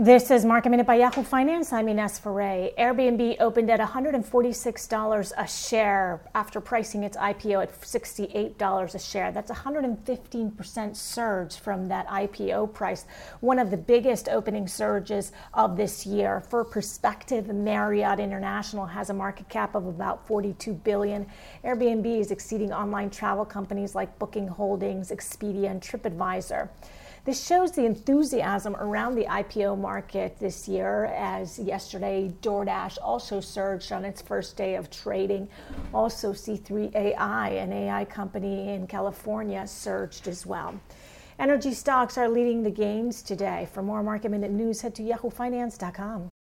This is Market Minute by Yahoo Finance. I'm Ines Ferre. Airbnb opened at $146 a share after pricing its IPO at $68 a share. That's a 115% surge from that IPO price, one of the biggest opening surges of this year. For perspective, Marriott International has a market cap of about 42 billion. Airbnb is exceeding online travel companies like Booking Holdings, Expedia, and TripAdvisor. This shows the enthusiasm around the IPO market this year, as yesterday DoorDash also surged on its first day of trading. Also, C3AI, an AI company in California, surged as well. Energy stocks are leading the gains today. For more market minute news, head to yahoofinance.com.